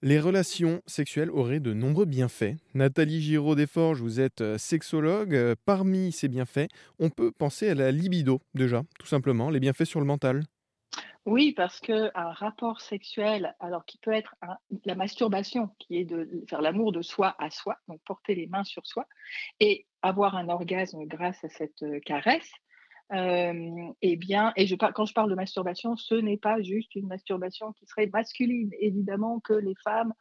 Les relations sexuelles auraient de nombreux bienfaits. Nathalie Giraud Desforges, vous êtes euh, sexologue. Euh, Parmi ces bienfaits, on peut penser à la libido, déjà, tout simplement, les bienfaits sur le mental. Oui, parce qu'un rapport sexuel, alors qui peut être un- la masturbation, qui est de faire l'amour de soi à soi, donc porter les mains sur soi, et avoir un orgasme grâce à cette euh, caresse, euh, eh bien, et je, quand je parle de masturbation, ce n'est pas juste une masturbation qui serait masculine. Évidemment que les femmes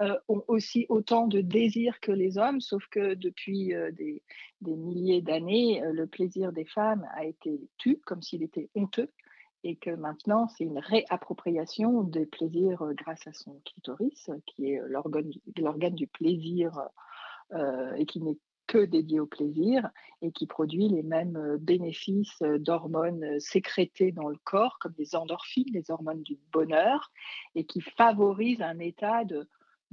euh, ont aussi autant de désir que les hommes, sauf que depuis euh, des, milliers d'années, euh, le plaisir des femmes a été tu, comme s'il était honteux et que maintenant, c'est une réappropriation des plaisirs grâce à son clitoris, qui est l'organe du plaisir et qui n'est dédié au plaisir et qui produit les mêmes euh, bénéfices euh, d'hormones euh, sécrétées dans le corps, comme les endorphines, les hormones du bonheur, et qui favorise un état de,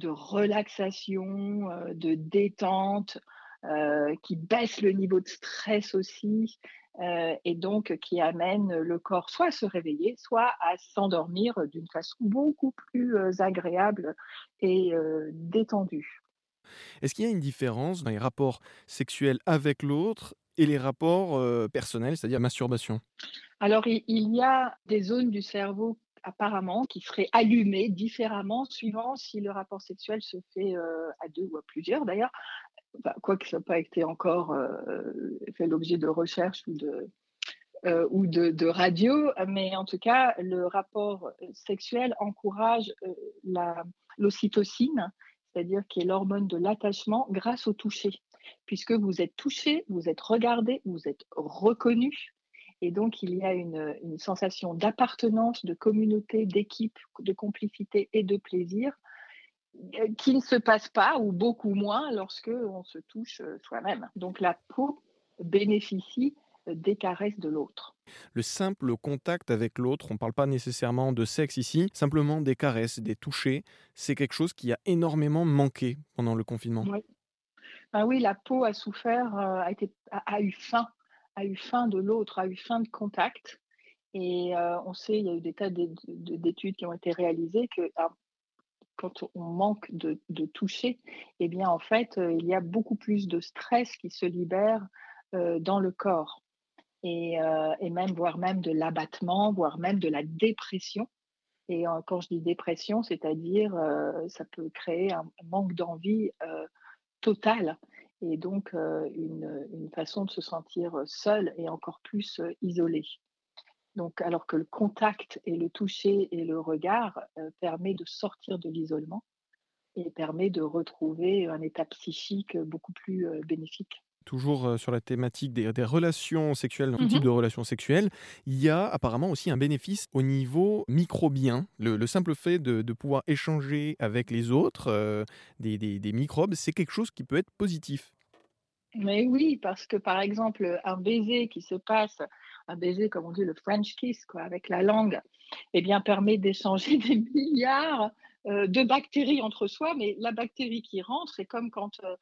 relaxation, de détente, qui baisse le niveau de stress aussi, et donc qui amène le corps soit à se réveiller, soit à s'endormir d'une façon beaucoup plus agréable et détendue. Est-ce qu'il y a une différence dans les rapports sexuels avec l'autre et les rapports euh, personnels, c'est-à-dire masturbation? Alors, il, y a des zones du cerveau apparemment qui seraient allumées différemment suivant si le rapport sexuel se fait euh, à deux ou à plusieurs d'ailleurs, quoique ça n'a pas été encore euh, fait l'objet de recherches ou de, radio, mais en tout cas, le rapport sexuel encourage l'ocytocine, c'est-à-dire qui est l'hormone de l'attachement, grâce au toucher. Puisque vous êtes touché, vous êtes regardé, vous êtes reconnu, et donc il y a une, une sensation d'appartenance, de communauté, d'équipe, de complicité et de plaisir euh, qui ne se passe pas ou beaucoup moins lorsque on se touche euh, soi-même. Donc la peau bénéficie des caresses de l'autre. Le simple contact avec l'autre, on ne parle pas nécessairement de sexe ici, simplement des caresses, des touchés, c'est quelque chose qui a énormément manqué pendant le confinement. Oui. Ah oui, la peau a souffert, euh, a, été, a, a eu faim, a eu faim de l'autre, a eu faim de contact. Et euh, on sait, il y a eu des tas d'é- de- d'études qui ont été réalisées que quand on manque de, de toucher, eh bien en fait, euh, il y a beaucoup plus de stress qui se libère euh, dans le corps. Et, euh, et même, voire même de l'abattement, voire même de la dépression. Et quand je dis dépression, c'est-à-dire euh, ça peut créer un manque d'envie euh, total et donc euh, une, une façon de se sentir seul et encore plus isolé. Donc, alors que le contact et le toucher et le regard permet de sortir de l'isolement et permet de retrouver un état psychique beaucoup plus bénéfique. Toujours sur la thématique des, des relations sexuelles, tout Mhm. type de relations sexuelles, il y a apparemment aussi un bénéfice au niveau microbien. Le, le simple fait de, de pouvoir échanger avec les autres, euh, des, des- des microbes, c'est quelque chose qui peut être positif. Mais oui, parce que par exemple, un baiser qui se passe, un baiser comme on dit le French kiss, quoi, avec la langue, eh bien, permet d'échanger des milliards de bactéries entre soi. Mais la bactérie qui rentre, c'est comme quand, euh,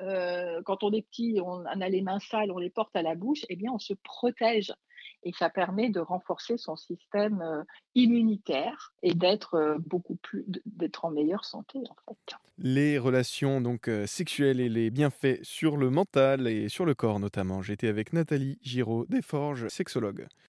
euh, quand on est petit, on, a les mains sales, on les porte à la bouche, eh bien, on se protège. Et ça permet de renforcer son système euh, immunitaire et d'être euh, beaucoup plus, d'être en meilleure santé. Les relations donc euh, sexuelles et les bienfaits sur le mental et sur le corps notamment. J'étais avec Nathalie Giraud Desforges, sexologue.